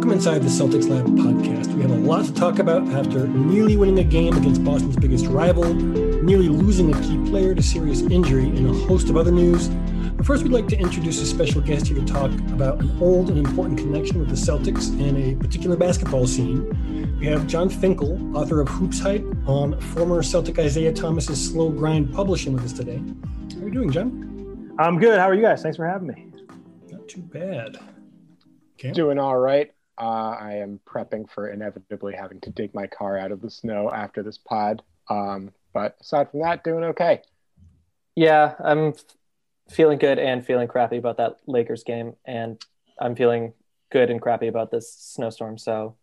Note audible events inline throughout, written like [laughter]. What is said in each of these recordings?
Welcome inside the Celtics Lab podcast. We have a lot to talk about after nearly winning a game against Boston's biggest rival, nearly losing a key player to serious injury, and a host of other news. But first, we'd like to introduce a special guest here to talk about an old and important connection with the Celtics and a particular basketball scene. We have John Finkel, author of Hoops Hype, on former Celtic Isaiah Thomas's Slow Grind Publishing with us today. How are you doing, John? I'm good. How are you guys? Thanks for having me. Not too bad. Okay. Doing all right. Uh, I am prepping for inevitably having to dig my car out of the snow after this pod. Um, but aside from that, doing okay. Yeah, I'm feeling good and feeling crappy about that Lakers game, and I'm feeling good and crappy about this snowstorm. So,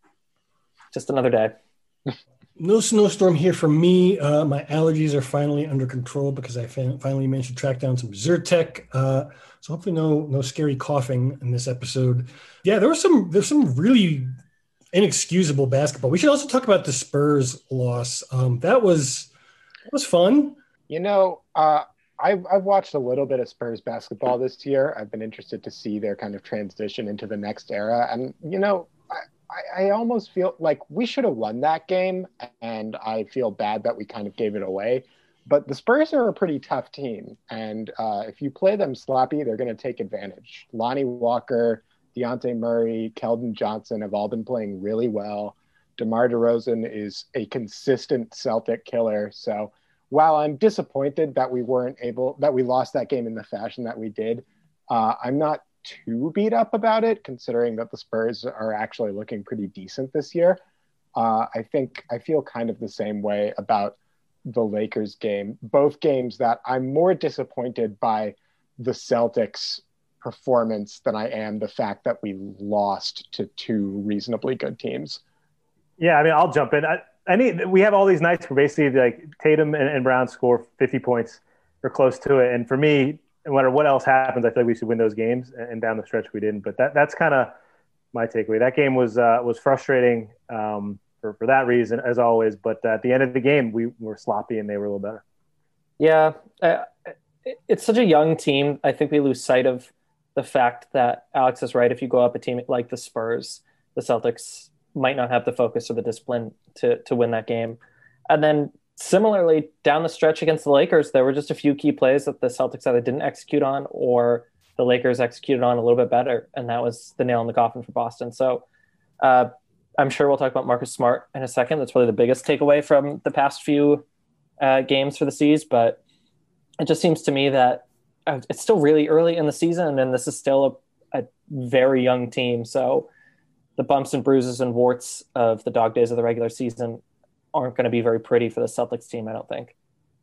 just another day. No snowstorm here for me. Uh, my allergies are finally under control because I finally managed to track down some Zyrtec. Uh, so hopefully, no no scary coughing in this episode. Yeah, there was some there's some really inexcusable basketball. We should also talk about the Spurs loss. Um, that was that was fun. You know, uh, I've, I've watched a little bit of Spurs basketball this year. I've been interested to see their kind of transition into the next era. And, you know, I, I almost feel like we should have won that game, and I feel bad that we kind of gave it away. But the Spurs are a pretty tough team, and uh, if you play them sloppy, they're going to take advantage. Lonnie Walker, Dejounte Murray, Keldon Johnson have all been playing really well. DeMar DeRozan is a consistent Celtic killer. So while I'm disappointed that we weren't able, that we lost that game in the fashion that we did, uh, I'm not too beat up about it, considering that the Spurs are actually looking pretty decent this year. Uh, I think I feel kind of the same way about the Lakers game. Both games that I'm more disappointed by the Celtics performance than I am the fact that we lost to two reasonably good teams. Yeah, I mean, I'll jump in. I, any we have all these nights where basically like Tatum and, and Brown score 50 points or close to it, and for me, no matter what else happens, I feel like we should win those games. And down the stretch, we didn't. But that that's kind of my takeaway. That game was uh, was frustrating um, for for that reason, as always. But at the end of the game, we were sloppy, and they were a little better. Yeah, uh, it's such a young team. I think we lose sight of the fact that Alex is right. If you go up a team like the Spurs, the Celtics might not have the focus or the discipline to to win that game. And then similarly, down the stretch against the Lakers, there were just a few key plays that the Celtics either didn't execute on or the Lakers executed on a little bit better, and that was the nail in the coffin for Boston. So uh, I'm sure we'll talk about Marcus Smart in a second. That's probably the biggest takeaway from the past few uh, games for the C's, but it just seems to me that uh, it's still really early in the season, and this is still a, a very young team. So the bumps and bruises and warts of the dog days of the regular season aren't going to be very pretty for the Celtics team, I don't think.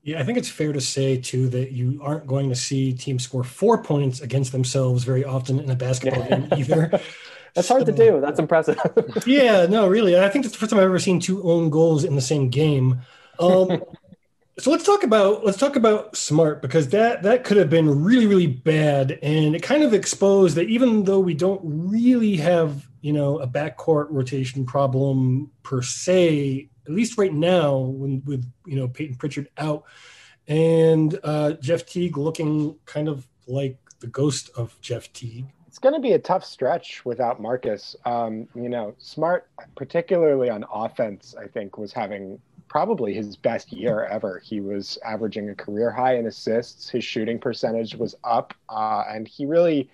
Yeah, I think it's fair to say too that you aren't going to see teams score four points against themselves very often in a basketball game either. [laughs] That's hard so, to do. That's impressive. [laughs] yeah, no, really. I think it's the first time I've ever seen two own goals in the same game. Um, [laughs] so let's talk about let's talk about Smart because that that could have been really really bad, and it kind of exposed that even though we don't really have you know a backcourt rotation problem per se, at least right now, when with you know Payton Pritchard out and uh, Jeff Teague looking kind of like the ghost of Jeff Teague. It's going to be a tough stretch without Marcus. Um, you know, Smart, particularly on offense, I think was having probably his best year ever. He was averaging a career high in assists. His shooting percentage was up, uh, and he really,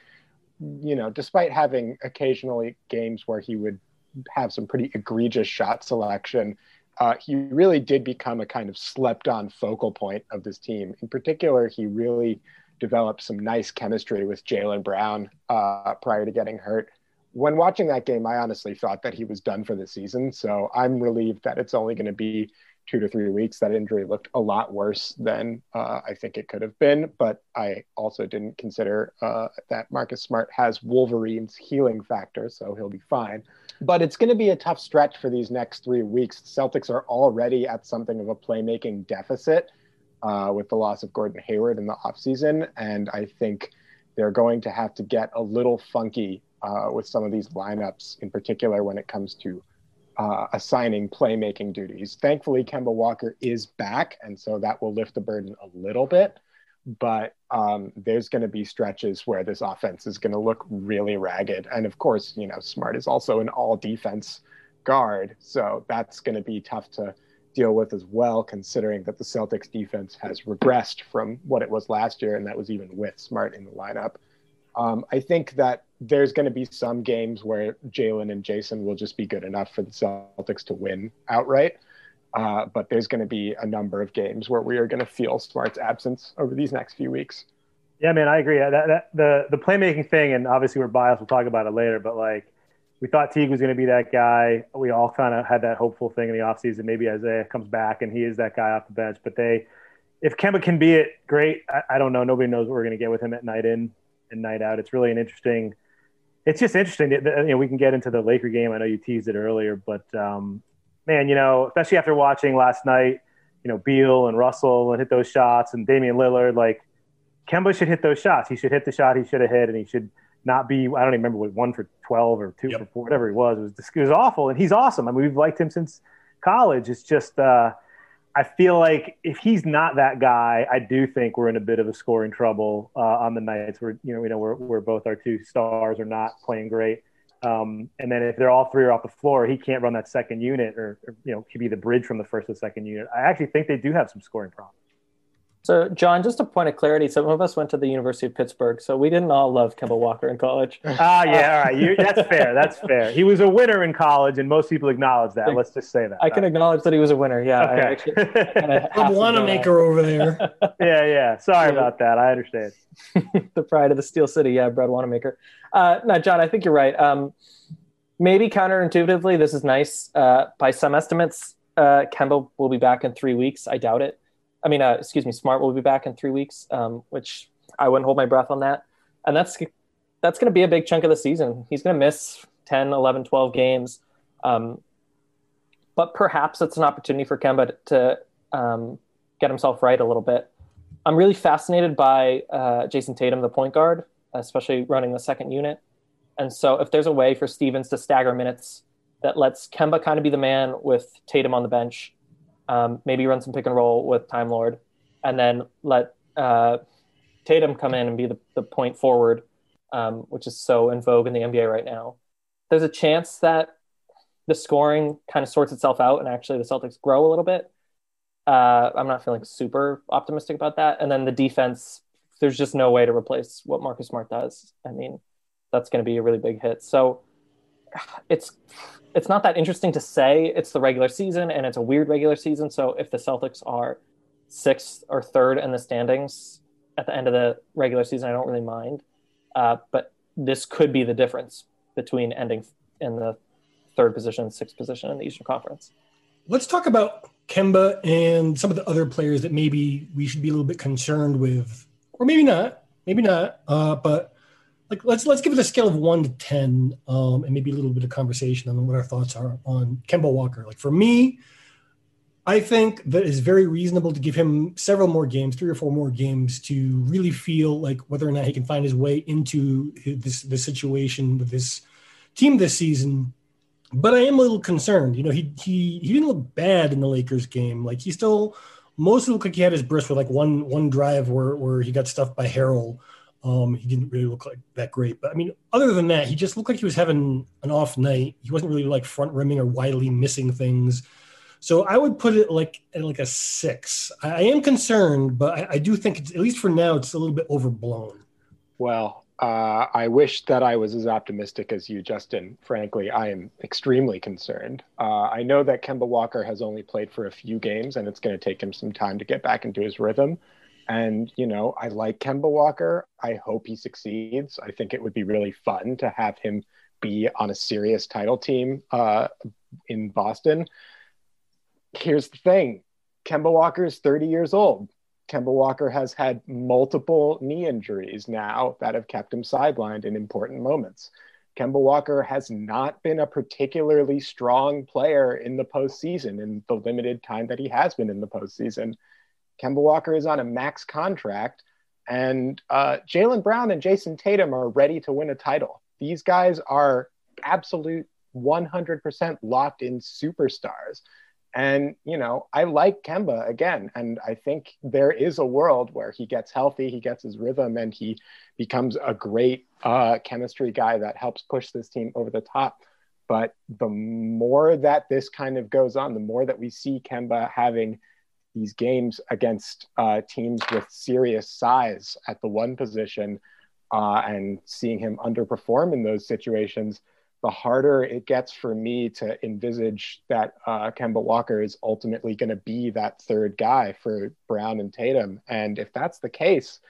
you know, despite having occasionally games where he would have some pretty egregious shot selection, uh, he really did become a kind of slept on focal point of this team. In particular, he really developed some nice chemistry with Jaylen Brown uh, prior to getting hurt. When watching that game, I honestly thought that he was done for the season. So I'm relieved that it's only going to be two to three weeks. That injury looked a lot worse than uh, I think it could have been. But I also didn't consider uh, that Marcus Smart has Wolverine's healing factor, so he'll be fine but it's going to be a tough stretch for these next three weeks. Celtics are already at something of a playmaking deficit uh, with the loss of Gordon Hayward in the offseason. And I think they're going to have to get a little funky uh, with some of these lineups, in particular when it comes to uh, assigning playmaking duties. Thankfully, Kemba Walker is back, and so that will lift the burden a little bit but um, there's going to be stretches where this offense is going to look really ragged. And of course, you know, Smart is also an all defense guard. So that's going to be tough to deal with as well, considering that the Celtics defense has regressed from what it was last year. And that was even with Smart in the lineup. Um, I think that there's going to be some games where Jaylen and Jayson will just be good enough for the Celtics to win outright. Uh, but there's going to be a number of games where we are going to feel Smart's absence over these next few weeks. Yeah, man, I agree. That, that, the the playmaking thing, and obviously we're biased. We'll talk about it later, but like we thought Teague was going to be that guy. We all kind of had that hopeful thing in the offseason. Maybe Isaiah comes back and he is that guy off the bench. But they, if Kemba can be it, great. I, I don't know. Nobody knows what we're going to get with him at night in and night out. It's really an interesting. It's just interesting. You know, we can get into the Laker game. I know you teased it earlier, but um, man, you know, especially after watching last night, you know, Beal and Russell and hit those shots and Damian Lillard, like Kemba should hit those shots. He should hit the shot he should have hit, and he should not be. I don't even remember what one for twelve or two yep. for four, whatever he was. It was it was awful, and he's awesome. I mean, we've liked him since college. It's just. uh I feel like if he's not that guy, I do think we're in a bit of a scoring trouble uh, on the nights where you know we know where, where both our two stars are not playing great. Um, and then if they're all three are off the floor, he can't run that second unit, or, or you know, could be the bridge from the first to the second unit. I actually think they do have some scoring problems. So, John, just a point of clarity: some of us went to the University of Pittsburgh, so we didn't all love Kemba Walker in college. [laughs] Ah, yeah, all right, you, that's fair. That's fair. He was a winner in college, and most people acknowledge that. Let's just say that. I can acknowledge that he was a winner. Yeah, okay. I [laughs] Wanamaker over there. [laughs] yeah, yeah. Sorry yeah. about that. I understand. the pride of the Steel City. Yeah, Brad Wanamaker. Uh, no, John, I think you're right. Um, maybe counterintuitively, this is nice. Uh, by some estimates, uh, Kemba will be back in three weeks. I doubt it. I mean, uh, excuse me, Smart will be back in three weeks, um, which I wouldn't hold my breath on that. And that's that's going to be a big chunk of the season. He's going to miss 10, 11, 12 games. Um, but perhaps it's an opportunity for Kemba to um, get himself right a little bit. I'm really fascinated by uh, Jayson Tatum, the point guard, especially running the second unit. And so, if there's a way for Stevens to stagger minutes that lets Kemba kind of be the man with Tatum on the bench, um, maybe run some pick and roll with Time Lord, and then let uh, Tatum come in and be the, the point forward, um, which is so in vogue in the NBA right now. There's a chance that the scoring kind of sorts itself out and actually the Celtics grow a little bit. Uh, I'm not feeling super optimistic about that. And then the defense, there's just no way to replace what Marcus Smart does. I mean, that's going to be a really big hit. So it's it's not that interesting to say it's the regular season and it's a weird regular season. So if the Celtics are sixth or third in the standings at the end of the regular season, I don't really mind. Uh, but this could be the difference between ending in the third position sixth position in the Eastern Conference. Let's talk about Kemba and some of the other players that maybe we should be a little bit concerned with, or maybe not, maybe not. Uh, but like let's let's give it a scale of one to ten, um, and maybe a little bit of conversation on what our thoughts are on Kemba Walker. Like for me, I think that it's very reasonable to give him several more games, three or four more games, to really feel like whether or not he can find his way into this this situation with this team this season. But I am a little concerned. You know, he he he didn't look bad in the Lakers game. Like he still mostly looked like he had his burst with like one one drive where where he got stuffed by Harrell. Um, he didn't really look like that great. But I mean, other than that, he just looked like he was having an off night. He wasn't really like front rimming or widely missing things. So I would put it like at like a six. I, am concerned, but I, I do think at least for now it's a little bit overblown. Well, uh, I wish that I was as optimistic as you, Justin. Frankly, I am extremely concerned. Uh, I know that Kemba Walker has only played for a few games, and it's going to take him some time to get back into his rhythm. And, you know, I like Kemba Walker. I hope he succeeds. I think it would be really fun to have him be on a serious title team uh, in Boston. Here's the thing Kemba Walker is 30 years old. Kemba Walker has had multiple knee injuries now that have kept him sidelined in important moments. Kemba Walker has not been a particularly strong player in the postseason in the limited time that he has been in the postseason. Kemba Walker is on a max contract, and uh, Jaylen Brown and Jayson Tatum are ready to win a title. These guys are absolute 100% locked in superstars. And, you know, I like Kemba again. And I think there is a world where he gets healthy, he gets his rhythm, and he becomes a great uh, chemistry guy that helps push this team over the top. But the more that this kind of goes on, the more that we see Kemba having these games against uh, teams with serious size at the one position uh, and seeing him underperform in those situations, the harder it gets for me to envisage that uh, Kemba Walker is ultimately going to be that third guy for Brown and Tatum. And if that's the case,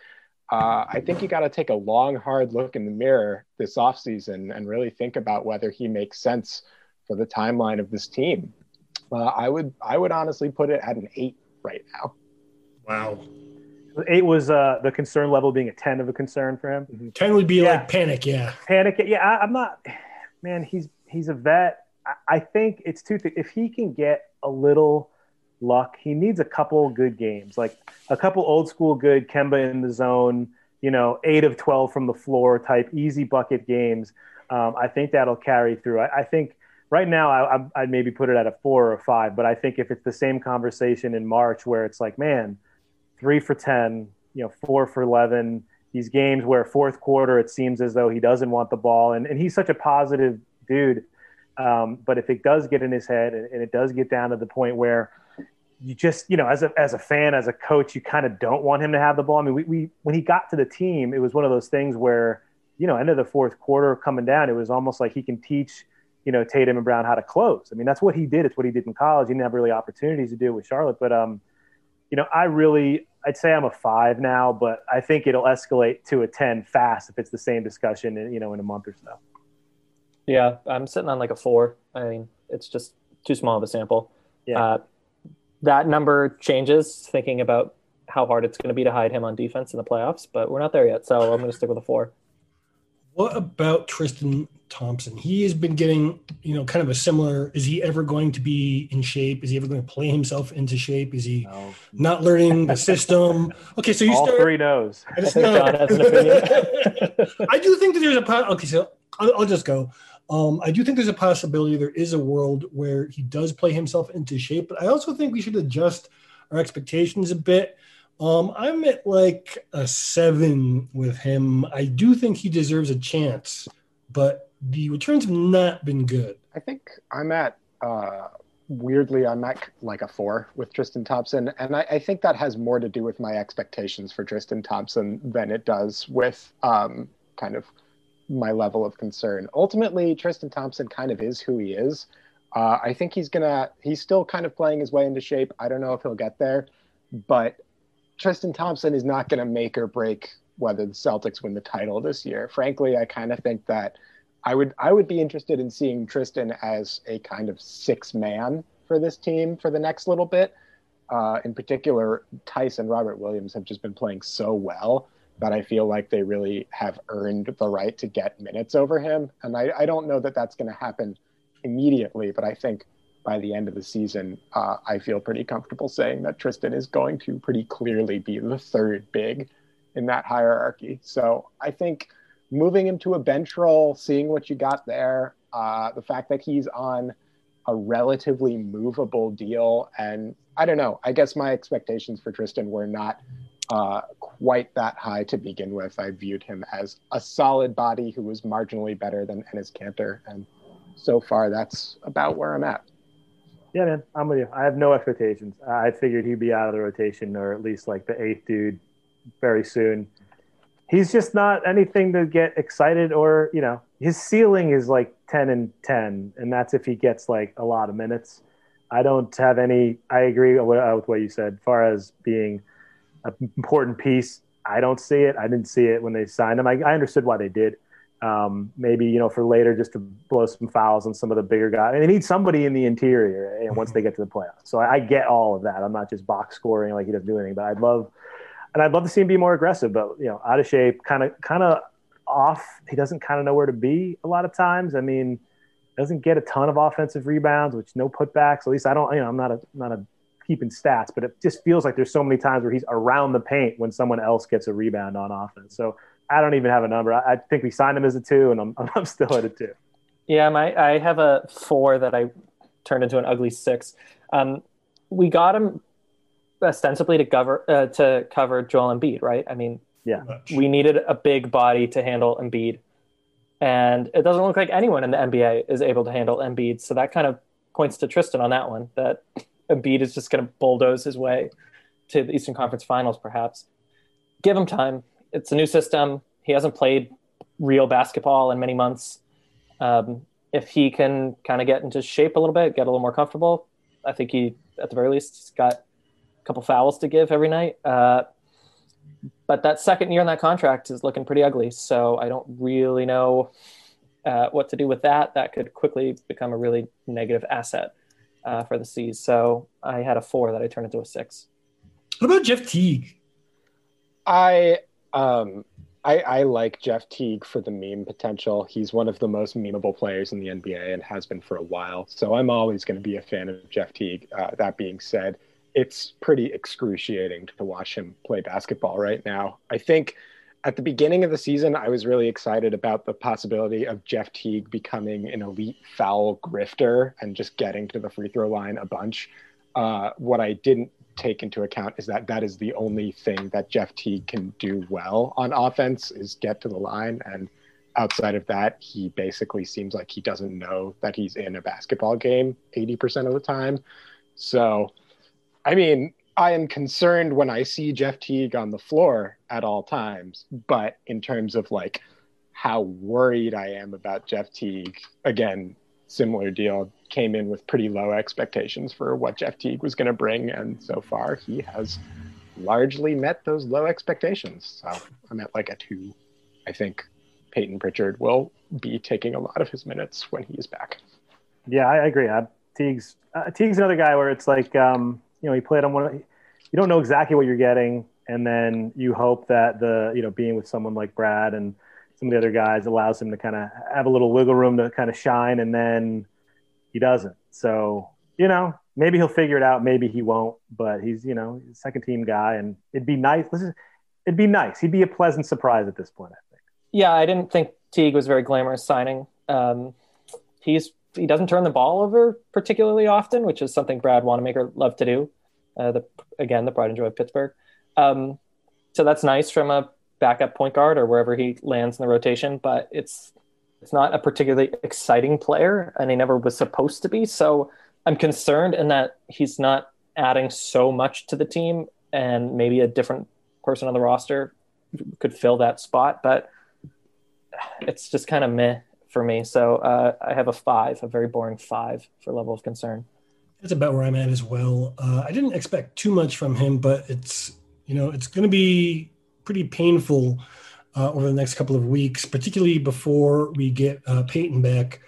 uh, I think you got to take a long, hard look in the mirror this offseason and really think about whether he makes sense for the timeline of this team. Uh, I would, I would honestly put it at an eight right now. Wow. Eight was uh, the concern level being a ten of a concern for him. Mm-hmm. Ten would be yeah. like panic, yeah. Panic, yeah. I, I'm not man, he's he's a vet. I, I think it's two things. If he can get a little luck, he needs a couple good games, like a couple old school good Kemba in the zone. You know, eight of twelve from the floor type easy bucket games. Um, I think that'll carry through. I, I think right now I, I'd maybe put it at a four or a five, but I think if it's the same conversation in March where it's like, man, three for 10, you know, four for 11, these games where fourth quarter it seems as though he doesn't want the ball, and, and he's such a positive dude. Um, but if it does get in his head and, and, it does get down to the point where you just, you know, as a as a fan, as a coach, you kind of don't want him to have the ball. I mean, we, we when he got to the team, it was one of those things where, you know, end of the fourth quarter coming down, it was almost like he can teach, you know, Tatum and Brown how to close. I mean, that's what he did. It's what he did in college. He didn't have really opportunities to do it with Charlotte, but um, you know, I really I'd say I'm a five now, but I think it'll escalate to a 10 fast if it's the same discussion, in, you know, in a month or so. Yeah, I'm sitting on like a four. I mean, it's just too small of a sample. Yeah. Uh, that number changes thinking about how hard it's going to be to hide him on defense in the playoffs, but we're not there yet. So I'm going to stick with a four. What about Tristan Thompson? He has been getting, you know, kind of a similar. Is he ever going to be in shape? Is he ever going to play himself into shape? Is he no. not learning the system? Okay, so you all start, three knows. I, just, no. [laughs] I do think that there's a okay. So I'll, I'll just go. Um, I do think there's a possibility there is a world where he does play himself into shape, but I also think we should adjust our expectations a bit. Um, I'm at like a seven with him. I do think he deserves a chance, but the returns have not been good. I think I'm at uh, weirdly I'm at like a four with Tristan Thompson, and I, I, think that has more to do with my expectations for Tristan Thompson than it does with um, kind of my level of concern. Ultimately, Tristan Thompson kind of is who he is. Uh, I think he's gonna he's still kind of playing his way into shape. I don't know if he'll get there, but Tristan Thompson is not going to make or break whether the Celtics win the title this year. Frankly, I kind of think that I would I would be interested in seeing Tristan as a kind of six man for this team for the next little bit. Uh, in particular, Theis and Robert Williams have just been playing so well that I feel like they really have earned the right to get minutes over him. And I, I don't know that that's going to happen immediately, but I think by the end of the season, uh, I feel pretty comfortable saying that Tristan is going to pretty clearly be the third big in that hierarchy. So I think moving him to a bench role, seeing what you got there, uh, the fact that he's on a relatively movable deal, and I don't know. I guess my expectations for Tristan were not uh, quite that high to begin with. I viewed him as a solid body who was marginally better than Enes Kanter, and so far that's about where I'm at. Yeah, man, I'm with you. I have no expectations. I figured he'd be out of the rotation or at least like the eighth dude very soon. He's just not anything to get excited or, you know, his ceiling is like 10 and 10, and that's if he gets like a lot of minutes. I don't have any, I agree with uh, what you said, as far as being an important piece. I don't see it. I didn't see it when they signed him. I, I understood why they did. Um, maybe you know for later just to blow some fouls on some of the bigger guys. And they need somebody in the interior. And once they get to the playoffs, so I, I, get all of that. I'm not just box scoring like he doesn't do anything, but I'd love, and I'd love to see him be more aggressive. But you know, out of shape, kind of kind of off. He doesn't kind of know where to be a lot of times. I mean, doesn't get a ton of offensive rebounds, which no putbacks. At least I don't. You know, I'm not a not a keeping stats, but it just feels like there's so many times where he's around the paint when someone else gets a rebound on offense. So I don't even have a number. I, I think we signed him as a two, and I'm, [laughs] I'm still at a two. Yeah, my I have a four that I turned into an ugly six. Um, we got him ostensibly to cover uh, to cover Joel Embiid, right? I mean, yeah, we needed a big body to handle Embiid, and it doesn't look like anyone in the NBA is able to handle Embiid. So that kind of points to Tristan on that one. That Embiid is just going to bulldoze his way to the Eastern Conference Finals, perhaps. Give him time it's a new system. He hasn't played real basketball in many months. Um, if he can kind of get into shape a little bit, get a little more comfortable, I think he, at the very least, he's got a couple fouls to give every night. Uh, but that second year in that contract is looking pretty ugly. So I don't really know uh, what to do with that. That could quickly become a really negative asset uh, for the C's. So I had a four that I turned into a six. What about Jeff Teague? I um, I, I, like Jeff Teague for the meme potential. He's one of the most memeable players in the NBA and has been for a while. So I'm always going to be a fan of Jeff Teague. Uh, that being said, it's pretty excruciating to watch him play basketball right now. I think at the beginning of the season, I was really excited about the possibility of Jeff Teague becoming an elite foul grifter and just getting to the free throw line a bunch. Uh, what I didn't take into account is that that is the only thing that Jeff Teague can do well on offense is get to the line. And outside of that, he basically seems like he doesn't know that he's in a basketball game 80% of the time. So, I mean, I am concerned when I see Jeff Teague on the floor at all times. But in terms of like how worried I am about Jeff Teague, again, similar deal came in with pretty low expectations for what Jeff Teague was going to bring, and so far he has largely met those low expectations. So I'm at like a two. I think Payton Pritchard will be taking a lot of his minutes when he is back. Yeah, I agree. Uh, Teague's uh, Teague's another guy where it's like um, you know he played on one. You don't know exactly what you're getting, and then you hope that the you know being with someone like Brad and some of the other guys allows him to kind of have a little wiggle room to kind of shine, and then he doesn't. So you know, maybe he'll figure it out. Maybe he won't. But he's you know second team guy, and it'd be nice. Listen, it'd be nice. He'd be a pleasant surprise at this point. I think. Yeah, I didn't think Teague was very glamorous signing. Um, he's he doesn't turn the ball over particularly often, which is something Brad Wanamaker loved to do. Uh, the again, the pride and joy of Pittsburgh. Um, so that's nice from a backup point guard or wherever he lands in the rotation, but it's it's not a particularly exciting player and he never was supposed to be. So I'm concerned in that he's not adding so much to the team and maybe a different person on the roster could fill that spot, but it's just kind of meh for me. So uh, I have a five, a very boring five for level of concern. That's about where I'm at as well. Uh, I didn't expect too much from him, but it's you know it's going to be pretty painful uh, over the next couple of weeks, particularly before we get uh, Payton back.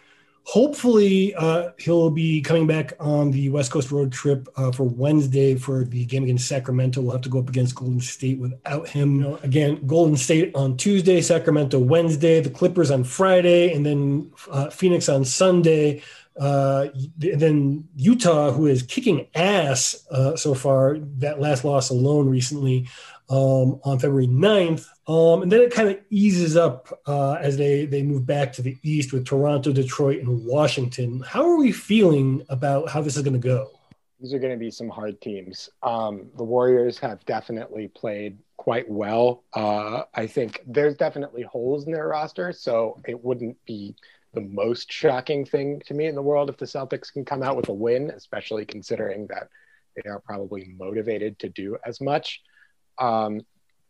hopefully uh, he'll be coming back on the West Coast road trip uh, for Wednesday for the game against Sacramento. We'll have to go up against Golden State without him. You know, again, Golden State on Tuesday, Sacramento Wednesday, the Clippers on Friday, and then uh, Phoenix on Sunday. Uh, then Utah, who is kicking ass uh, so far, that last loss alone recently um, on February 9th. Um, and then it kind of eases up uh, as they, they move back to the east with Toronto, Detroit, and Washington. How are we feeling about how this is going to go? These are going to be some hard teams. Um, the Warriors have definitely played quite well. Uh, I think there's definitely holes in their roster, so it wouldn't be the most shocking thing to me in the world if the Celtics can come out with a win, especially considering that they are probably motivated to do as much. Um,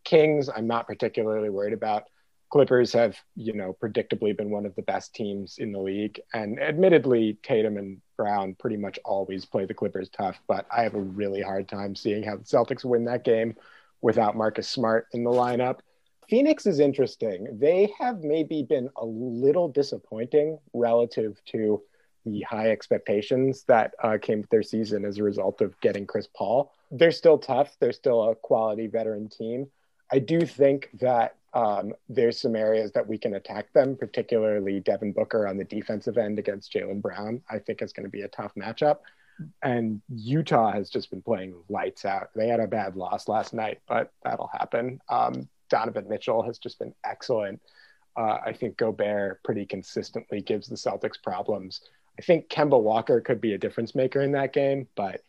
Kings, I'm not particularly worried about. Clippers have, you know, predictably been one of the best teams in the league. And admittedly, Tatum and Brown pretty much always play the Clippers tough, but I have a really hard time seeing how the Celtics win that game without Marcus Smart in the lineup. Phoenix is interesting. They have maybe been a little disappointing relative to the high expectations that uh, came with their season as a result of getting Chris Paul. They're still tough. They're still a quality veteran team. I do think that um, there's some areas that we can attack them, particularly Devin Booker on the defensive end against Jaylen Brown. I think it's going to be a tough matchup. And Utah has just been playing lights out. They had a bad loss last night, but that'll happen. Um, Donovan Mitchell has just been excellent. Uh, I think Gobert pretty consistently gives the Celtics problems. I think Kemba Walker could be a difference maker in that game, but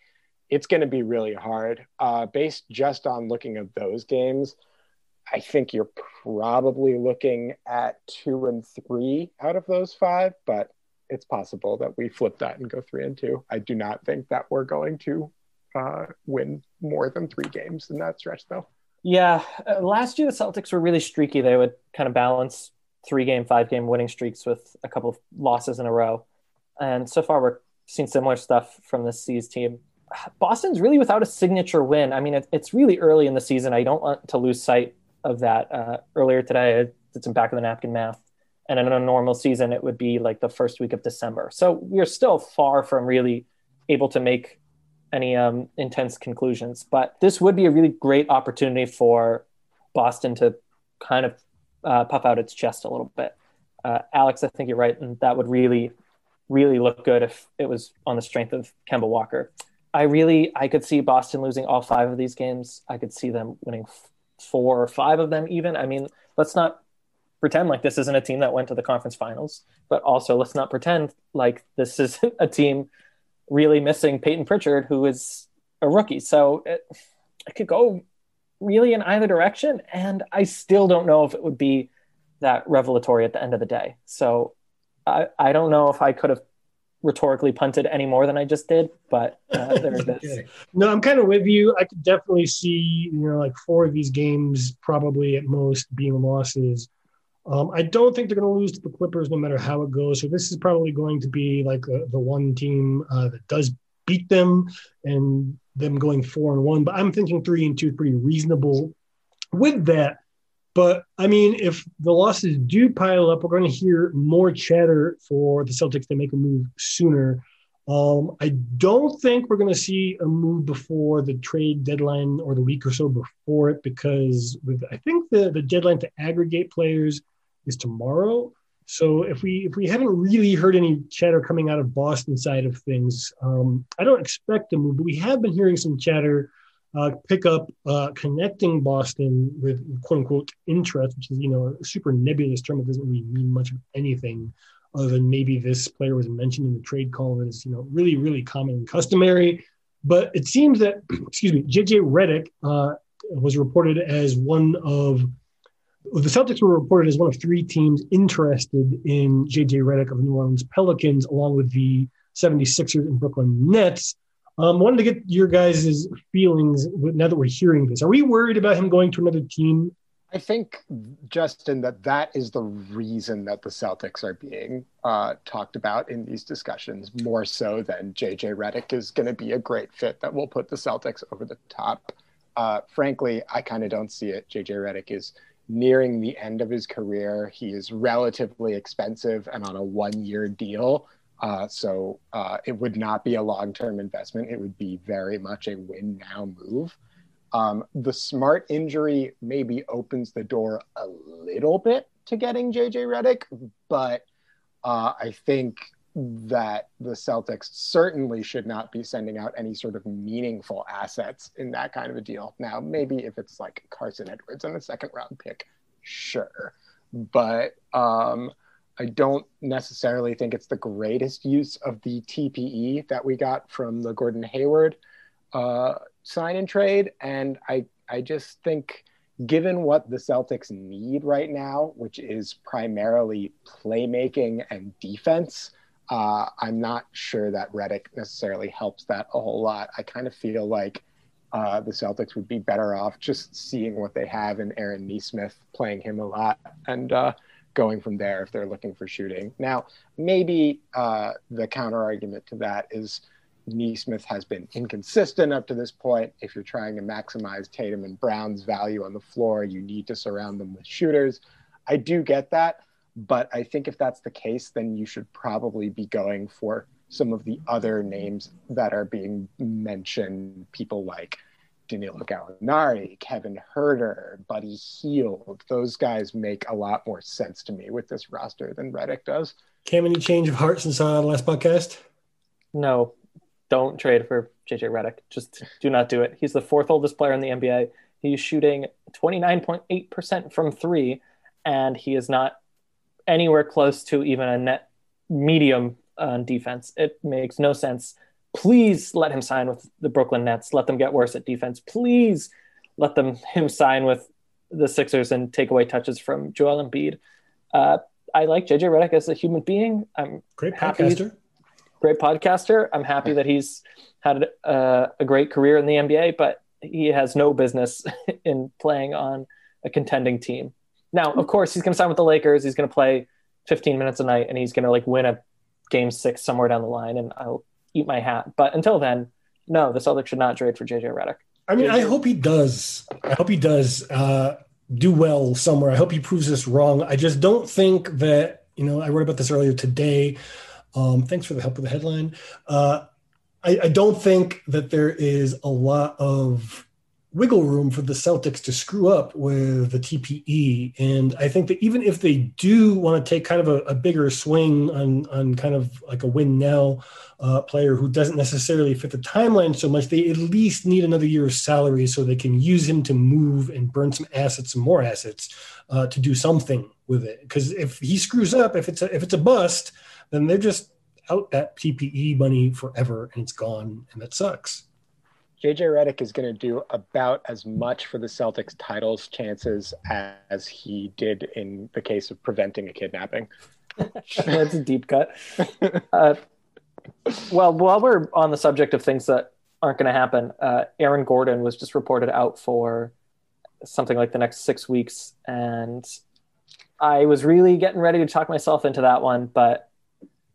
it's going to be really hard. Uh, based just on looking at those games, I think you're probably looking at two and three out of those five, but it's possible that we flip that and go three and two. I do not think that we're going to uh, win more than three games in that stretch, though. Yeah, uh, last year the Celtics were really streaky. They would kind of balance three game, five game winning streaks with a couple of losses in a row. And so far, we're seeing similar stuff from this C's team. Boston's really without a signature win. I mean, it, it's really early in the season. I don't want to lose sight of that. Uh, earlier today, I did some back of the napkin math. And in a normal season, it would be like the first week of December. So we're still far from really able to make any um, intense conclusions. But this would be a really great opportunity for Boston to kind of uh, puff out its chest a little bit. Uh, Alex, I think you're right, and that would really really look good if it was on the strength of Kemba Walker. I really I could see Boston losing all five of these games. I could see them winning f- four or five of them even. I mean, let's not pretend like this isn't a team that went to the conference finals, but also let's not pretend like this isn't [laughs] a team really missing Payton Pritchard who is a rookie. So it, it could go really in either direction and I still don't know if it would be that revelatory at the end of the day. So I, I don't know if I could have rhetorically punted any more than I just did, but uh, [laughs] there it is. okay. No, I'm kind of with you. I could definitely see, you know, like four of these games probably at most being losses. Um, I don't think they're going to lose to the Clippers no matter how it goes. So this is probably going to be like the, the one team uh, that does beat them and them going four and one. But I'm thinking three and two is pretty reasonable. With that, but I mean, if the losses do pile up, we're going to hear more chatter for the Celtics to make a move sooner. Um, I don't think we're going to see a move before the trade deadline or the week or so before it because with I think the, the deadline to aggregate players is tomorrow. So if we if we haven't really heard any chatter coming out of Boston side of things, um, I don't expect a move, but we have been hearing some chatter uh, pick up uh, connecting Boston with quote unquote interest, which is, you know, a super nebulous term that doesn't really mean much of anything other than maybe this player was mentioned in the trade call that is, you know, really, really common and customary. But it seems that, [clears throat] excuse me, JJ Redick uh, was reported as one of the Celtics were reported as one of three teams interested in JJ Redick of the New Orleans Pelicans, along with the 76ers and Brooklyn Nets. Um, wanted to get your guys' feelings now that we're hearing this. Are we worried about him going to another team? I think, Justin, that that is the reason that the Celtics are being uh, talked about in these discussions more so than JJ Redick is going to be a great fit that will put the Celtics over the top. Uh, frankly, I kind of don't see it. JJ Redick is nearing the end of his career. He is relatively expensive and on a one year deal. Uh, so uh, it would not be a long-term investment. It would be very much a win now move. Um, the smart injury maybe opens the door a little bit to getting JJ Redick, but uh, I think that the Celtics certainly should not be sending out any sort of meaningful assets in that kind of a deal. Now, maybe if it's like Carsen Edwards and a second round pick, sure. But um, I don't necessarily think it's the greatest use of the TPE that we got from the Gordon Hayward uh, sign and trade. And I, I just think, given what the Celtics need right now, which is primarily playmaking and defense, uh, I'm not sure that Redick necessarily helps that a whole lot. I kind of feel like uh, the Celtics would be better off just seeing what they have in Aaron Nesmith, playing him a lot, and uh, going from there if they're looking for shooting. Now, maybe uh, the counter argument to that is Nesmith has been inconsistent up to this point. If you're trying to maximize Tatum and Brown's value on the floor, you need to surround them with shooters. I do get that. But I think if that's the case, then you should probably be going for some of the other names that are being mentioned, people like Danilo Gallinari, Kevin Huerter, Buddy Hield. Those guys make a lot more sense to me with this roster than Redick does. Cam, any change of heart since uh, the last podcast? No, don't trade for JJ Redick. Just do not do it. He's the fourth oldest player in the NBA. He's shooting 29.8% from three, and he is not anywhere close to even a net medium on defense. It makes no sense. Please let him sign with the Brooklyn Nets. Let them get worse at defense. Please let them [laughs] him sign with the Sixers and take away touches from Joel Embiid. Uh, I like JJ Redick as a human being. I'm great happy, podcaster. Great podcaster. I'm happy that he's had a, a great career in the NBA, but he has no business [laughs] in playing on a contending team. Now, of course, he's going to sign with the Lakers. He's going to play 15 minutes a night, and he's going to like win a game six somewhere down the line, and I'll eat my hat. But until then, no, the Celtics should not trade for JJ Redick. I mean, JJ. I hope he does. I hope he does uh, do well somewhere. I hope he proves us wrong. I just don't think that you know. I wrote about this earlier today. Um, thanks for the help with the headline. Uh, I, I don't think that there is a lot of wiggle room for the Celtics to screw up with the TPE. And I think that even if they do want to take kind of a, a bigger swing on, on kind of like a win now uh, player who doesn't necessarily fit the timeline so much, they at least need another year of salary so they can use him to move and burn some assets, some more assets uh, to do something with it. Because if he screws up, if it's a, if it's a bust, then they're just out that TPE money forever and it's gone, and that sucks. JJ Redick is going to do about as much for the Celtics' titles chances as he did in the case of preventing a kidnapping. [laughs] That's a deep cut. Uh, well, while we're on the subject of things that aren't going to happen, uh, Aaron Gordon was just reported out for something like the next six weeks, and I was really getting ready to talk myself into that one, but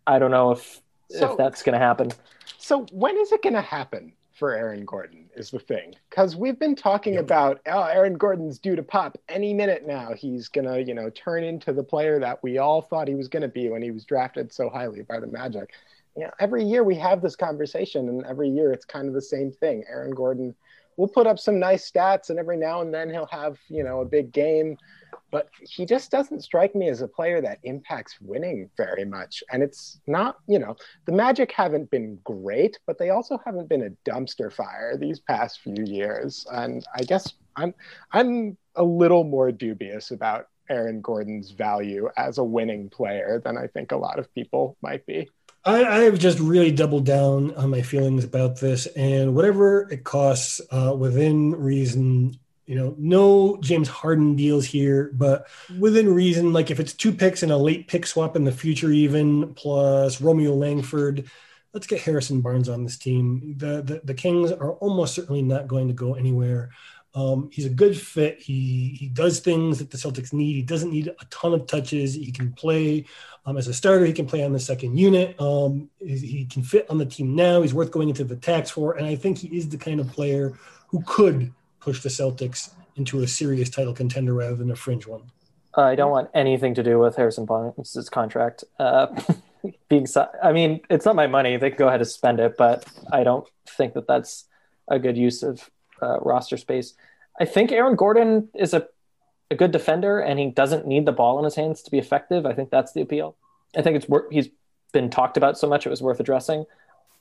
I don't know if so, if that's going to happen. So when is it going to happen? For Aaron Gordon is the thing. Because we've been talking yep. about, oh, Aaron Gordon's due to pop any minute now. He's going to, you know, turn into the player that we all thought he was going to be when he was drafted so highly by the Magic. You know, every year we have this conversation, and every year it's kind of the same thing. Aaron Gordon will put up some nice stats, and every now and then he'll have, you know, a big game but he just doesn't strike me as a player that impacts winning very much. And it's not, you know, the Magic haven't been great, but they also haven't been a dumpster fire these past few years. And I guess I'm I'm a little more dubious about Aaron Gordon's value as a winning player than I think a lot of people might be. I, I have just really doubled down on my feelings about this, and whatever it costs, uh, within reason, you know, no James Harden deals here, but within reason, like if it's two picks and a late pick swap in the future, even plus Romeo Langford, let's get Harrison Barnes on this team. The, the, the Kings are almost certainly not going to go anywhere. Um, he's a good fit. He he does things that the Celtics need. He doesn't need a ton of touches. He can play um, as a starter. He can play on the second unit. Um, he, he can fit on the team now. He's worth going into the tax for, and I think he is the kind of player who could push the Celtics into a serious title contender rather than a fringe one. I don't want anything to do with Harrison Barnes' contract. Uh, [laughs] being. I mean, it's not my money. They can go ahead and spend it, but I don't think that that's a good use of uh, roster space. I think Aaron Gordon is a, a good defender, and he doesn't need the ball in his hands to be effective. I think that's the appeal. I think it's worth. He's been talked about so much; it was worth addressing.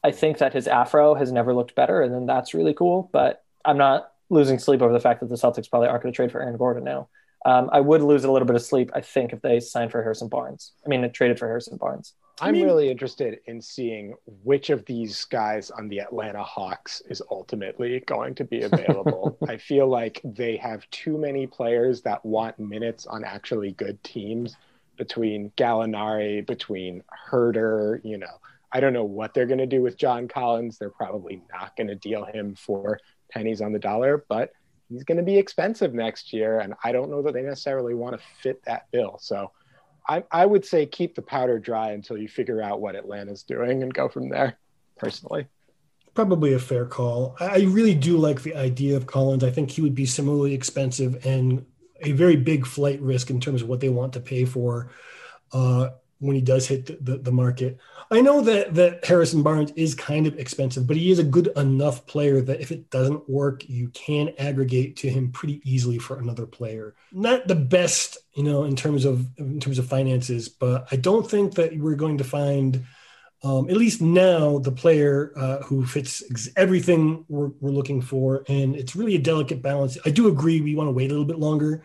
I think that his afro has never looked better, and then that's really cool. But I'm not losing sleep over the fact that the Celtics probably aren't going to trade for Aaron Gordon now. Um, I would lose a little bit of sleep, I think, if they signed for Harrison Barnes. I mean, traded for Harrison Barnes. I'm mean, really interested in seeing which of these guys on the Atlanta Hawks is ultimately going to be [laughs] available. I feel like they have too many players that want minutes on actually good teams between Gallinari, between Huerter, you know. I don't know what they're going to do with John Collins. They're probably not going to deal him for pennies on the dollar, but he's going to be expensive next year, and I don't know that they necessarily want to fit that bill. So I, I would say keep the powder dry until you figure out what Atlanta's doing and go from there. Personally, probably a fair call. I really do like the idea of Collins. I think he would be similarly expensive and a very big flight risk in terms of what they want to pay for. Uh, when he does hit the, the, the, market. I know that that Harrison Barnes is kind of expensive, but he is a good enough player that if it doesn't work, you can aggregate to him pretty easily for another player. Not the best, you know, in terms of in terms of finances, but I don't think that we're going to find. Um, at least now, the player uh, who fits ex- everything we're, we're looking for, and it's really a delicate balance. I do agree we want to wait a little bit longer,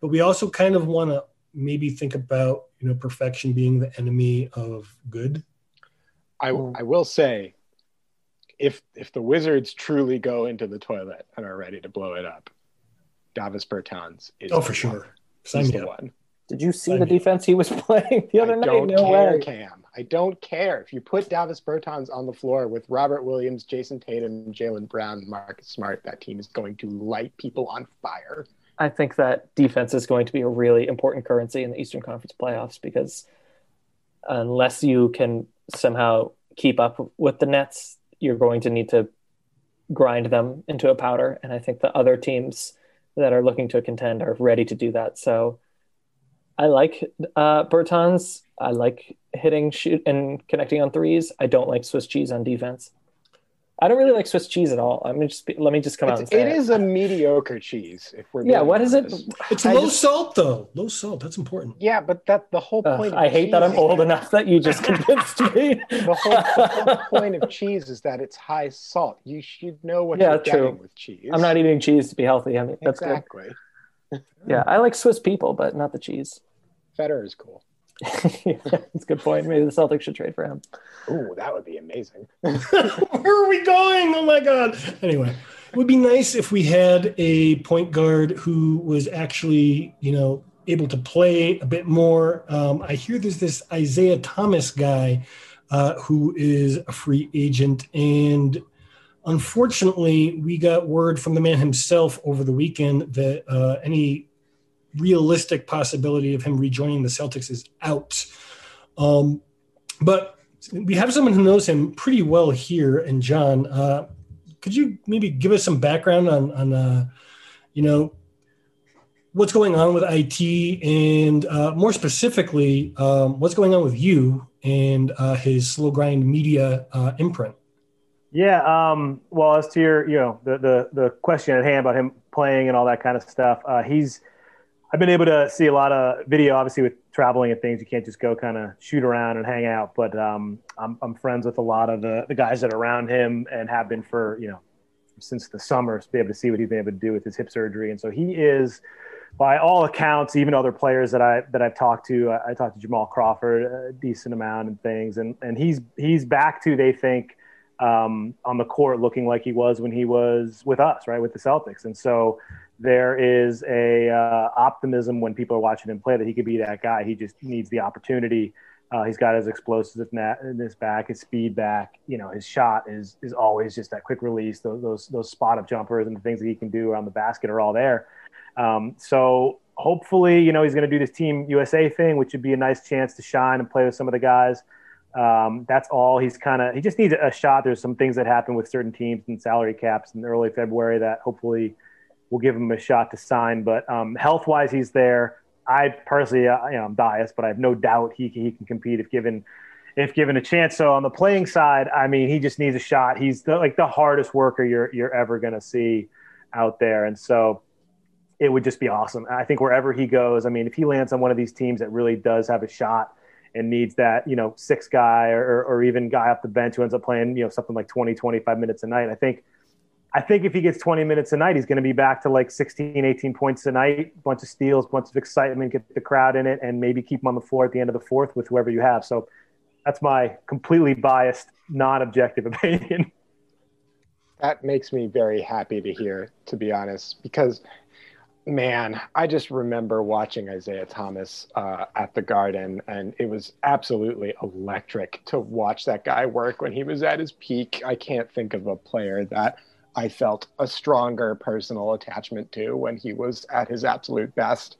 but we also kind of want to maybe think about you know perfection being the enemy of good? I i will say if if the wizards truly go into the toilet and are ready to blow it up davis bertans is oh for sure. Sign the one. Did you see Sign the defense he was [laughs] playing the other I night? don't no care, way. cam. I don't care. If you put davis bertans on the floor with robert williams jayson tatum jaylen brown marcus smart that team is going to light people on fire I think that defense is going to be a really important currency in the Eastern Conference playoffs because unless you can somehow keep up with the Nets, you're going to need to grind them into a powder. And I think the other teams that are looking to contend are ready to do that. So I like uh, Bertans. I like hitting, shoot, and connecting on threes. I don't like Swiss cheese on defense. I don't really like Swiss cheese at all. I mean, just let me just come it's, out and say it, it is a mediocre cheese. If we're yeah, what is it? It's I low just, salt though. Low salt. That's important. Yeah, but that the whole point. Uh, I hate that I'm old enough that you just [laughs] convinced me. the, whole, the whole point of cheese is that it's high salt. You should know what yeah, you're true. getting with cheese. I'm not eating cheese to be healthy. I mean, that's exactly. Good. yeah, I like Swiss people, but not the cheese. Federer is cool. Yeah, [laughs] that's a good point. Maybe the Celtics should trade for him. Oh, that would be amazing. [laughs] Where are we going? Oh my god. Anyway, it would be nice if we had a point guard who was actually, you know, able to play a bit more. Um, I hear there's this Isaiah Thomas guy uh, who is a free agent, and unfortunately, we got word from the man himself over the weekend that uh, any realistic possibility of him rejoining the Celtics is out. Um, but we have someone who knows him pretty well here, and John, uh, could you maybe give us some background on, on uh, you know, what's going on with IT, and uh, more specifically, um, what's going on with you and uh, his slow grind media uh, imprint? Yeah. Um, well, as to your, you know, the, the the question at hand about him playing and all that kind of stuff, uh, he's I've been able to see a lot of video, obviously with traveling and things. You can't just go kind of shoot around and hang out. But um, I'm, I'm friends with a lot of the, the guys that are around him and have been for you know since the summer to be able to see what he's been able to do with his hip surgery. And so he is, by all accounts, even other players that I that I've talked to. I, I talked to Jamal Crawford a decent amount and things, and and he's he's back to they think um, on the court looking like he was when he was with us, right, with the Celtics. And so there is a uh, optimism when people are watching him play that he could be that guy. He just needs the opportunity. Uh, he's got his his back, his speed back. You know, his shot is is always just that quick release. Those those, those spot up jumpers and the things that he can do around the basket are all there. Um, so hopefully, you know, he's going to do this Team USA thing, which would be a nice chance to shine and play with some of the guys. Um, that's all. He's kind of he just needs a shot. There's some things that happen with certain teams and salary caps in early February that hopefully we'll give him a shot to sign. But um, health wise, he's there. I personally, uh, you know, I'm biased, but I have no doubt he he can compete if given if given a chance. So on the playing side, I mean, he just needs a shot. He's the, like the hardest worker you're you're ever going to see out there, and so it would just be awesome. I think wherever he goes, I mean, if he lands on one of these teams that really does have a shot and needs that, you know, six guy or, or even guy off the bench who ends up playing, you know, something like 20, 25 minutes a night, I think I think if he gets 20 minutes a night, he's going to be back to like 16, 18 points a night, bunch of steals, bunch of excitement, get the crowd in it, and maybe keep him on the floor at the end of the fourth with whoever you have. So that's my completely biased, non-objective [laughs] opinion. That makes me very happy to hear, to be honest, because man, I just remember watching Isaiah Thomas uh, at the Garden, and it was absolutely electric to watch that guy work when he was at his peak. I can't think of a player that – I felt a stronger personal attachment to when he was at his absolute best.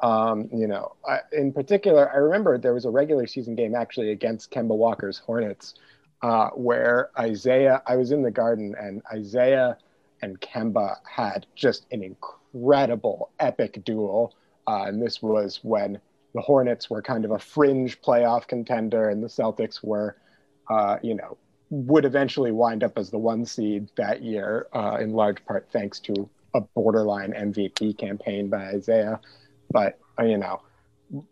Um, you know, I, in particular, I remember there was a regular season game actually against Kemba Walker's Hornets uh, where Isaiah, I was in the garden and Isaiah and Kemba had just an incredible epic duel. Uh, and this was when the Hornets were kind of a fringe playoff contender and the Celtics were, uh, you know, would eventually wind up as the one seed that year, uh, in large part thanks to a borderline MVP campaign by Isaiah. But, uh, you know,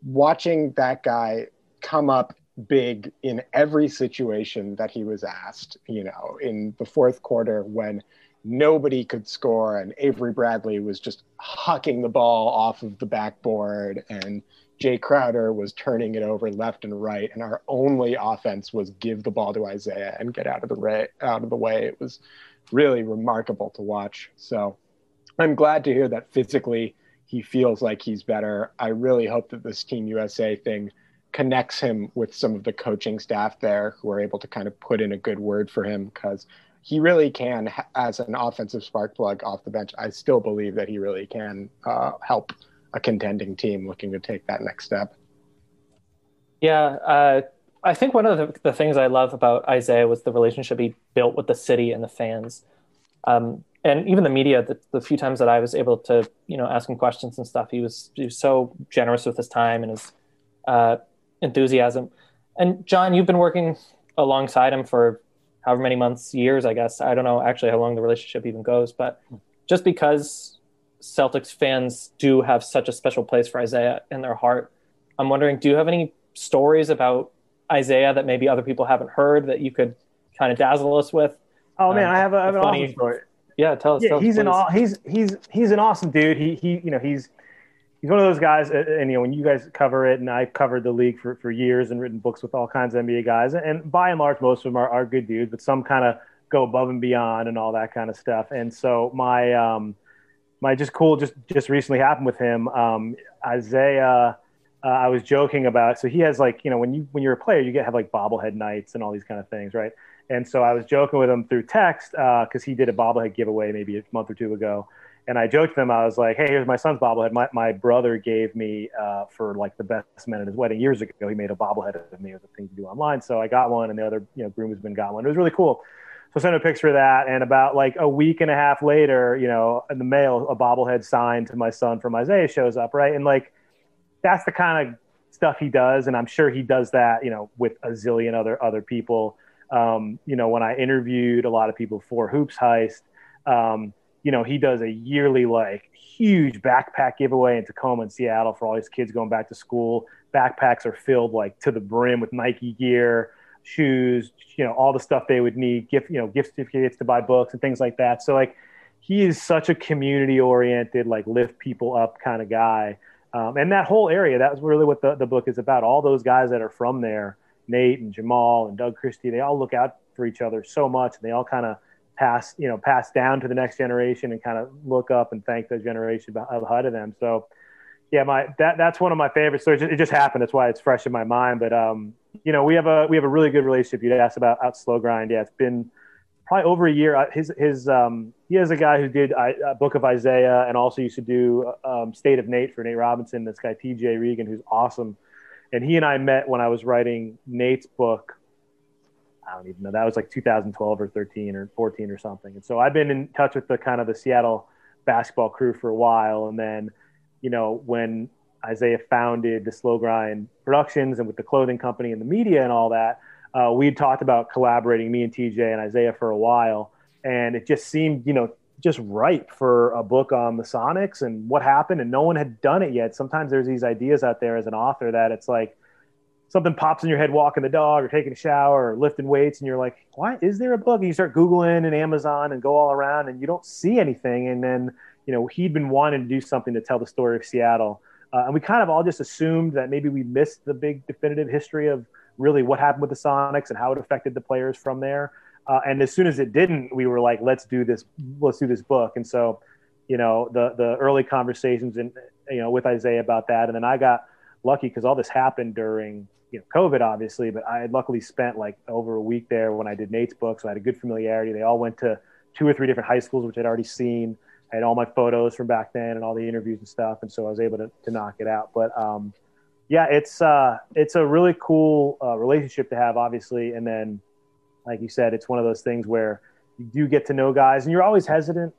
watching that guy come up big in every situation that he was asked, you know, in the fourth quarter when nobody could score and Avery Bradley was just hucking the ball off of the backboard and Jae Crowder was turning it over left and right, and our only offense was give the ball to Isaiah and get out of the way. Out of the way, it was really remarkable to watch. So I'm glad to hear that physically he feels like he's better. I really hope that this Team USA thing connects him with some of the coaching staff there who are able to kind of put in a good word for him because he really can, as an offensive spark plug off the bench. I still believe that he really can uh, help a contending team looking to take that next step. Yeah, uh, I think one of the, the, things I love about Isaiah was the relationship he built with the city and the fans, um, and even the media. The, the, few times that I was able to, you know, ask him questions and stuff, he was he was so generous with his time and his uh, enthusiasm. And John, you've been working alongside him for however many months, years, I guess. I don't know actually how long the relationship even goes, but just because Celtics fans do have such a special place for Isaiah in their heart. I'm wondering, do you have any stories about Isaiah that maybe other people haven't heard that you could kind of dazzle us with? Oh man, um, I have, a, I have an funny, awesome story. Yeah, tell us. Yeah, tell he's us, an he's he's he's an awesome dude. He he you know he's he's one of those guys. And you know when you guys cover it, and I've covered the league for for years and written books with all kinds of NBA guys, and by and large, most of them are, are good dudes, but some kind of go above and beyond and all that kind of stuff. And so my um my just cool just just recently happened with him. Um, Isaiah, uh, I was joking about. So he has like you know when you when you're a player, you get have like bobblehead nights and all these kind of things, right? And so I was joking with him through text because uh, he did a bobblehead giveaway maybe a month or two ago. And I joked to him, I was like, hey, here's my son's bobblehead. My, my brother gave me uh, for like the best man at his wedding years ago. He made a bobblehead of me. It was a thing to do online. So I got one, and the other you know groomsmen got one. It was really cool. So I sent a picture of that, and about like a week and a half later, you know, in the mail, a bobblehead signed to my son from Isaiah shows up, right? And like, that's the kind of stuff he does, and I'm sure he does that, you know, with a zillion other other people. Um, you know, when I interviewed a lot of people for Hoops Heist, um, you know, he does a yearly like huge backpack giveaway in Tacoma and Seattle for all his kids going back to school. Backpacks are filled like to the brim with Nike gear shoes, you know, all the stuff they would need, gift, you know, gift certificates to buy books and things like that. So like he is such a community oriented, like lift people up kind of guy. Um, and that whole area, that was really what the, the book is about. All those guys that are from there, Nate and Jamal and Doug Christie, they all look out for each other so much. And they all kind of pass, you know, pass down to the next generation and kind of look up and thank the generation ahead of them. So yeah, my that that's one of my favorite stories. It just happened. That's why it's fresh in my mind. But um, you know, we have a we have a really good relationship. You'd asked about out slow grind. Yeah, it's been probably over a year. Uh, his his um, he has a guy who did a book of Isaiah and also used to do um, State of Nate for Nate Robinson. This guy T.J. Regan, who's awesome. And he and I met when I was writing Nate's book. I don't even know. That was like 2012 or 13 or 14 or something. And so I've been in touch with the kind of the Seattle basketball crew for a while. And then you know, when Isaiah founded the Slow Grind Productions and with the clothing company and the media and all that, uh, we had talked about collaborating me and TJ and Isaiah for a while, and it just seemed, you know, just ripe for a book on the Sonics and what happened, and no one had done it yet. Sometimes there's these ideas out there as an author that it's like something pops in your head walking the dog or taking a shower or lifting weights, and you're like, why is there a book? And you start Googling and Amazon and go all around, and you don't see anything, and then you know he'd been wanting to do something to tell the story of Seattle. Uh, and we kind of all just assumed that maybe we missed the big definitive history of really what happened with the Sonics and how it affected the players from there. Uh, and as soon as it didn't, we were like, let's do this, let's do this book. And so, you know, the the early conversations and you know with Isaiah about that, and then I got lucky because all this happened during you know COVID, obviously, but I had luckily spent like over a week there when I did Nate's book, so I had a good familiarity. They all went to two or three different high schools, which I'd already seen. I had all my photos from back then and all the interviews and stuff, and so I was able to, to knock it out. But um, yeah, it's uh, it's a really cool uh, relationship to have, obviously, and then like you said, it's one of those things where you do get to know guys, and you're always hesitant.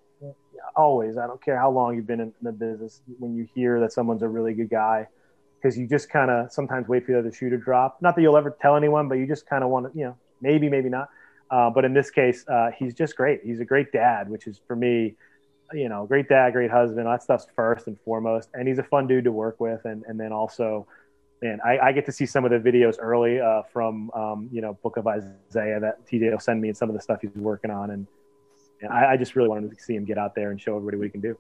Always, I don't care how long you've been in the business. When you hear that someone's a really good guy, because you just kind of sometimes wait for the other shoe to drop. Not that you'll ever tell anyone, but you just kind of want to, you know, maybe, maybe not. Uh, but in this case, uh, he's just great. He's a great dad, which is for me, you know, great dad, great husband. That stuff's first and foremost. And he's a fun dude to work with. And, and then also, and I, I, get to see some of the videos early uh, from um, you know Book of Isaiah that TJ will send me and some of the stuff he's working on, and, and I, I, just really wanted to see him get out there and show everybody what he can do.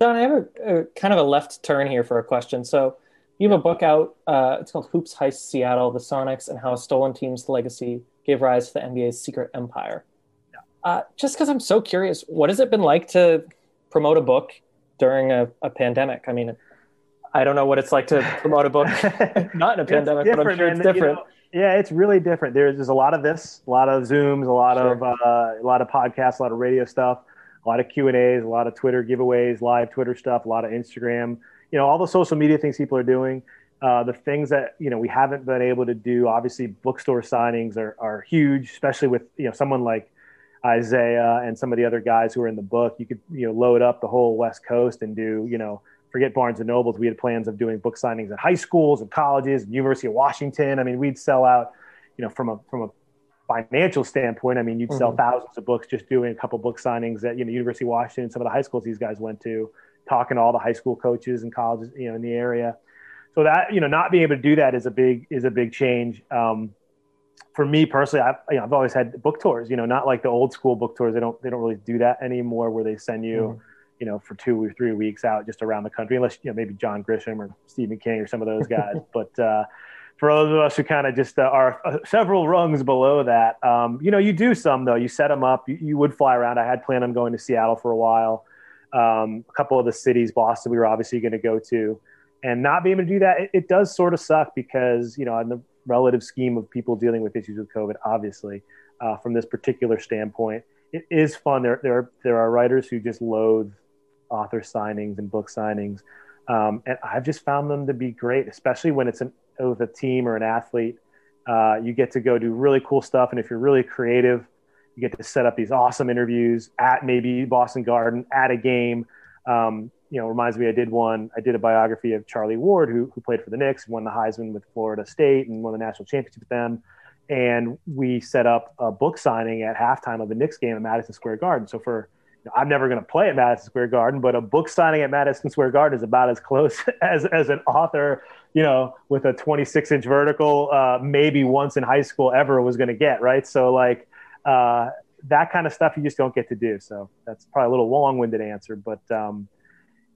John, I have a, a kind of a left turn here for a question. So you have a book out. Uh, it's called Hoops Heist Seattle: The Sonics and How a Stolen Team's Legacy Gave Rise to the NBA's Secret Empire. Uh, just because I'm so curious, what has it been like to promote a book during a, a pandemic? I mean I don't know what it's like to promote a book [laughs] not in a pandemic, but I'm sure it's different. You know, yeah, it's really different. There's, there's a lot of this, a lot of Zooms, a lot sure. of uh, a lot of podcasts, a lot of radio stuff, a lot of Q and A's, a lot of Twitter giveaways, live Twitter stuff, a lot of Instagram. You know, all the social media things people are doing. Uh, the things that you know we haven't been able to do. Obviously, bookstore signings are are huge, especially with you know someone like Isaiah and some of the other guys who are in the book. You could you know load up the whole West Coast and do you know forget Barnes and Nobles. We had plans of doing book signings at high schools and colleges, and University of Washington. I mean, we'd sell out, you know, from a from a financial standpoint. I mean, you'd mm-hmm. sell thousands of books just doing a couple book signings at you know University of Washington, some of the high schools these guys went to, talking to all the high school coaches and colleges, you know, in the area. So that you know, not being able to do that is a big is a big change. Um, for me personally, I've, you know, I've always had book tours. You know, not like the old school book tours. They don't they don't really do that anymore, where they send you. Mm-hmm you know, for two or three weeks out just around the country, unless, you know, maybe John Grisham or Stephen King or some of those guys. [laughs] but uh, for those of us who kind of just uh, are uh, several rungs below that, um, you know, you do some though. You set them up. You, you, would fly around. I had planned on going to Seattle for a while. Um, a couple of the cities, Boston, we were obviously going to go to, and not being able to do that, it, it does sort of suck because you know, in the relative scheme of people dealing with issues with COVID, obviously, uh, from this particular standpoint, it is fun. There, there are there are writers who just loathe author signings and book signings. Um, and I've just found them to be great, especially when it's an, with a team or an athlete. Uh, you get to go do really cool stuff. And if you're really creative, you get to set up these awesome interviews at maybe Boston Garden, at a game. Um, you know, reminds me, I did one, I did a biography of Charlie Ward, who, who played for the Knicks, won the Heisman with Florida State and won the national championship with them. And we set up a book signing at halftime of the Knicks game at Madison Square Garden. So for I'm never going to play at Madison Square Garden, but a book signing at Madison Square Garden is about as close [laughs] as, as an author, you know, with a 26 inch vertical, uh, maybe once in high school ever was going to get, right? So, like, uh, that kind of stuff you just don't get to do. So, that's probably a little long winded answer, but um,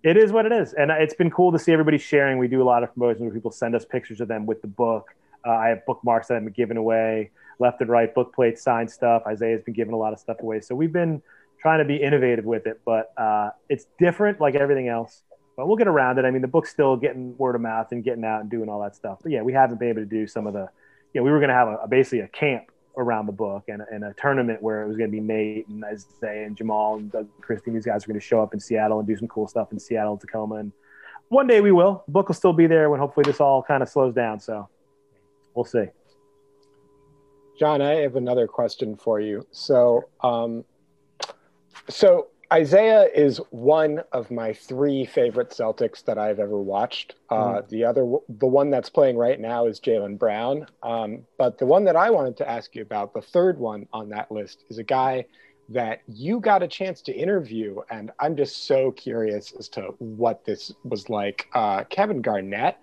it is what it is. And it's been cool to see everybody sharing. We do a lot of promotions where people send us pictures of them with the book. Uh, I have bookmarks that been giving away left and right, book plates, signed stuff. Isaiah's been giving a lot of stuff away. So, we've been trying to be innovative with it, but uh, it's different like everything else. But we'll get around it. I mean, the book's still getting word of mouth and getting out and doing all that stuff. But yeah, we haven't been able to do some of the, you know, we were going to have a, basically a camp around the book and, and a tournament where it was going to be Nate and Isaiah and Jamal and Doug Christie. These guys are going to show up in Seattle and do some cool stuff in Seattle, Tacoma. And one day we will. The book will still be there when hopefully this all kind of slows down. So we'll see. John, I have another question for you. So, um, so Isaiah is one of my three favorite Celtics that I've ever watched. Uh, mm. The other, the one that's playing right now is Jaylen Brown. Um, but the one that I wanted to ask you about, the third one on that list, is a guy that you got a chance to interview, and I'm just so curious as to what this was like. Uh, Kevin Garnett,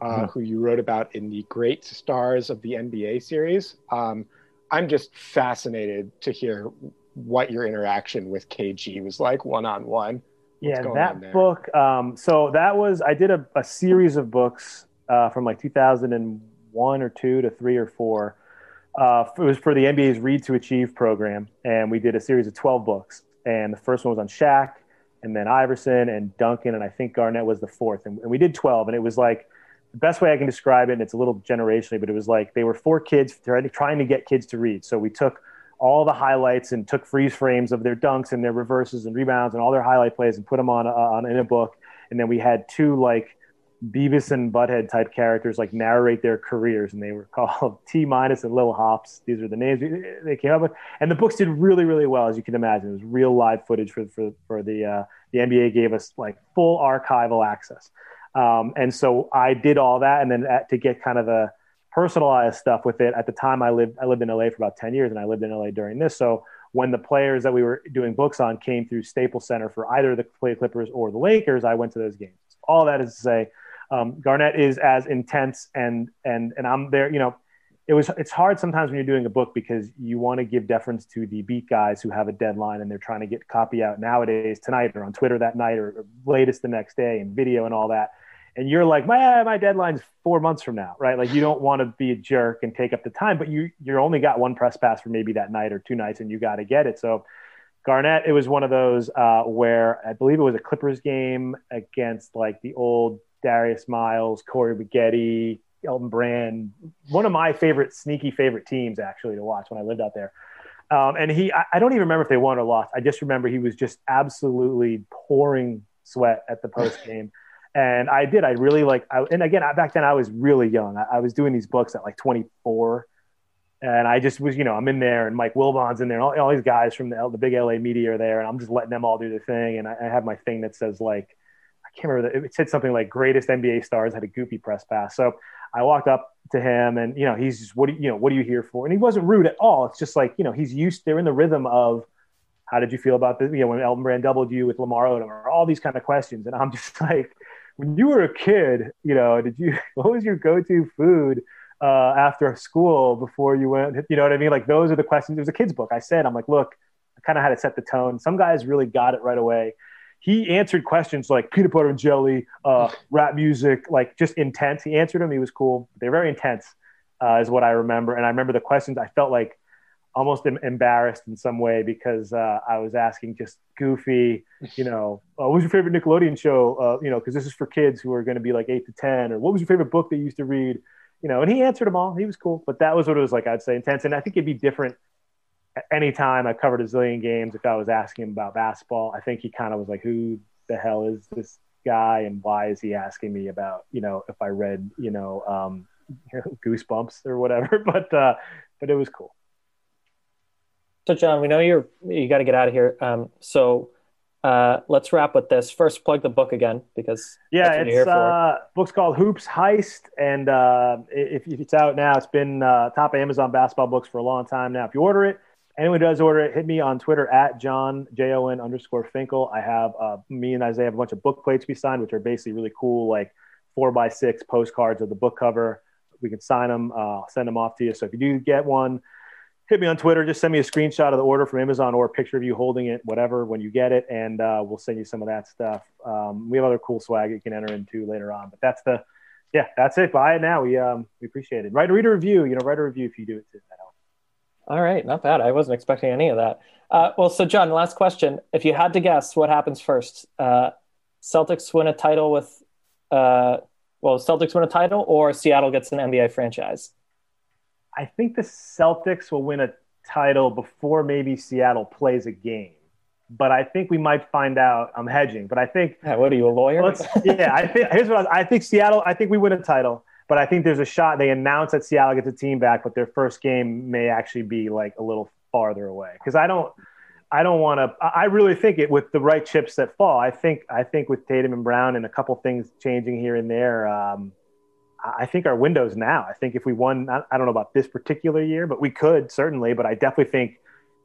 uh, mm. who you wrote about in the Great Stars of the NBA series. Um, I'm just fascinated to hear what your interaction with KG was like one on one. Yeah, that book. Um, so that was I did a, a series of books uh, from like 2001 or two to three or four. Uh, it was for the NBA's Read to Achieve program, and we did a series of 12 books. And the first one was on Shaq, and then Iverson and Duncan, and I think Garnett was the fourth. And, and we did 12, and it was like the best way I can describe it. And it's a little generationally, but it was like they were four kids trying to get kids to read. So we took all the highlights and took freeze frames of their dunks and their reverses and rebounds and all their highlight plays and put them on, uh, on in a book. And then we had two like Beavis and Butthead type characters like narrate their careers, and they were [laughs] called T minus and Little Hops. These are the names they came up with, and the books did really, really well, as you can imagine. It was real live footage for for for the uh, the NBA gave us like full archival access, um, and so I did all that, and then at, to get kind of a personalized stuff with it. At the time, I lived I lived in LA for about ten years, and I lived in LA during this. So when the players that we were doing books on came through Staples Center for either the Play Clippers or the Lakers, I went to those games. All that is to say, um, Garnett is as intense, and and and I'm there. You know, it was it's hard sometimes when you're doing a book because you want to give deference to the beat guys who have a deadline and they're trying to get copy out nowadays tonight or on Twitter that night or, or latest the next day and video and all that and you're like, my my deadline's four months from now, right? Like you don't want to be a jerk and take up the time, but you you're only got one press pass for maybe that night or two nights, and you got to get it. So Garnett, it was one of those uh, where I believe it was a Clippers game against like the old Darius Miles, Corey Maggette, Elton Brand, one of my favorite sneaky favorite teams actually to watch when I lived out there. Um, and he, I, I don't even remember if they won or lost. I just remember he was just absolutely pouring sweat at the post game and I did. I really like. I, and again, I, back then I was really young. I, I, was doing these books at like 24, and I just was, you know, I'm in there, and Mike Wilbon's in there, and all, all these guys from the, the big LA media are there, and I'm just letting them all do their thing. And I, I have my thing that says like, I can't remember. it said something like "greatest NBA stars had a goopy press pass." So I walked up to him, and you know, he's just, "What do you, you know? What are you here for?" And he wasn't rude at all. It's just like, you know, he's used. They're in the rhythm of how did you feel about this? You know, when Elton Brand doubled you with Lamar Odom, or all these kind of questions, and I'm just [laughs] like, when you were a kid, you know, did you [laughs] what was your go-to food uh, after school before you went? You know what I mean? Like those are the questions. It was a kid's book. I said, I'm like, look, I kind of had to set the tone. Some guys really got it right away. He answered questions like peanut butter and jelly, uh, [laughs] rap music, like just intense. He answered them. He was cool. They're very intense, uh, is what I remember. And I remember the questions. I felt like almost embarrassed in some way because uh, I was asking just goofy, you know, uh, what was your favorite Nickelodeon show? Uh, you know, because this is for kids who are going to be like eight to 10, or what was your favorite book that you used to read? You know, and he answered them all. He was cool, but that was what it was like, I'd say intense. And I think it'd be different any time I covered a zillion games. If I was asking him about basketball, I think he kind of was like, who the hell is this guy? And why is he asking me about, you know, if I read, you know, um, [laughs] goosebumps or whatever, [laughs] but, uh, but it was cool. So, John, we know you're you got to get out of here. Um, so, uh, let's wrap with this. First, plug the book again because yeah, it's uh, book's called Hoops Heist, and uh, if, if, it's out now, it's been uh, top Amazon basketball books for a long time now. If you order it, anyone does order it, hit me on Twitter at John J O N underscore Finkel. I have uh, me and Isaiah have a bunch of book plates we signed, which are basically really cool, like four by six postcards of the book cover. We can sign them, uh, send them off to you. So if you do get one hit me on Twitter. Just send me a screenshot of the order from Amazon or a picture of you holding it, whatever, when you get it, and uh, we'll send you some of that stuff. Um, we have other cool swag you can enter into later on, but that's the, yeah, that's it. Buy it now. We um, we appreciate it. Write, read a review. You know, write a review if you do it too. That. All right, not bad. I wasn't expecting any of that. Uh, well, so John, last question. If you had to guess, what happens first? Uh, Celtics win a title with, uh, well, Celtics win a title, or Seattle gets an NBA franchise? I think the Celtics will win a title before maybe Seattle plays a game. But I think we might find out. I'm hedging, but I think. Yeah, what are you, a lawyer? yeah, I think here's what I, I think. Seattle. I think we win a title, but I think there's a shot. They announce that Seattle gets a team back, but their first game may actually be like a little farther away because I don't. I don't want to. I really think it with the right chips that fall. I think I think with Tatum and Brown and a couple things changing here and there. Um, I think our window's now. I think if we won, I don't know about this particular year, but we could certainly. But I definitely think,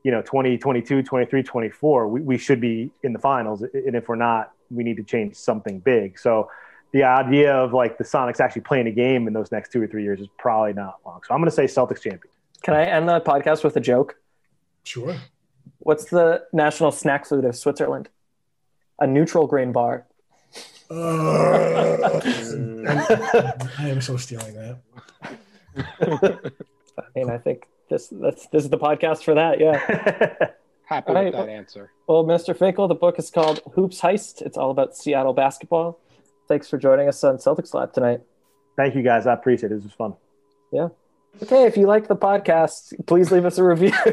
you know, 2022, 23, 24, we, we should be in the finals. And if we're not, we need to change something big. So the idea of like the Sonics actually playing a game in those next two or three years is probably not long. So I'm going to say Celtics champion. Can I end the podcast with a joke? Sure. What's the national snack food of Switzerland? A neutral grain bar. Uh, I am so stealing that. I mean, I think this that's this is the podcast for that. Yeah. [laughs] Happy with right. that answer. Well, Mr. Finkel, the book is called Hoops Heist. It's all about Seattle basketball. Thanks for joining us on Celtics Lab tonight. Thank you, guys. I appreciate it. This was fun. Yeah. Okay, if you like the podcast, please leave us a review. [laughs]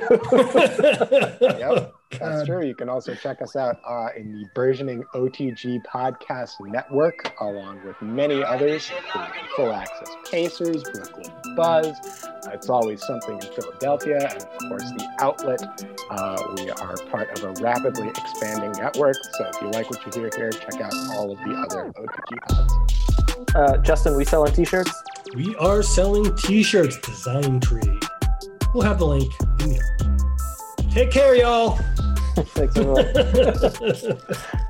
yep, that's true. You can also check us out uh, in the burgeoning OTG podcast network, along with many others, including Full Access Pacers, Brooklyn Buzz. Uh, it's always something in Philadelphia, and of course, the outlet. Uh, we are part of a rapidly expanding network. So if you like what you hear here, check out all of the other OTG pods. Uh, Justin, we sell on t-shirts. We are selling t-shirts. Design Tree. We'll have the link in here. Take care, y'all. [laughs] Thanks, everyone. [laughs]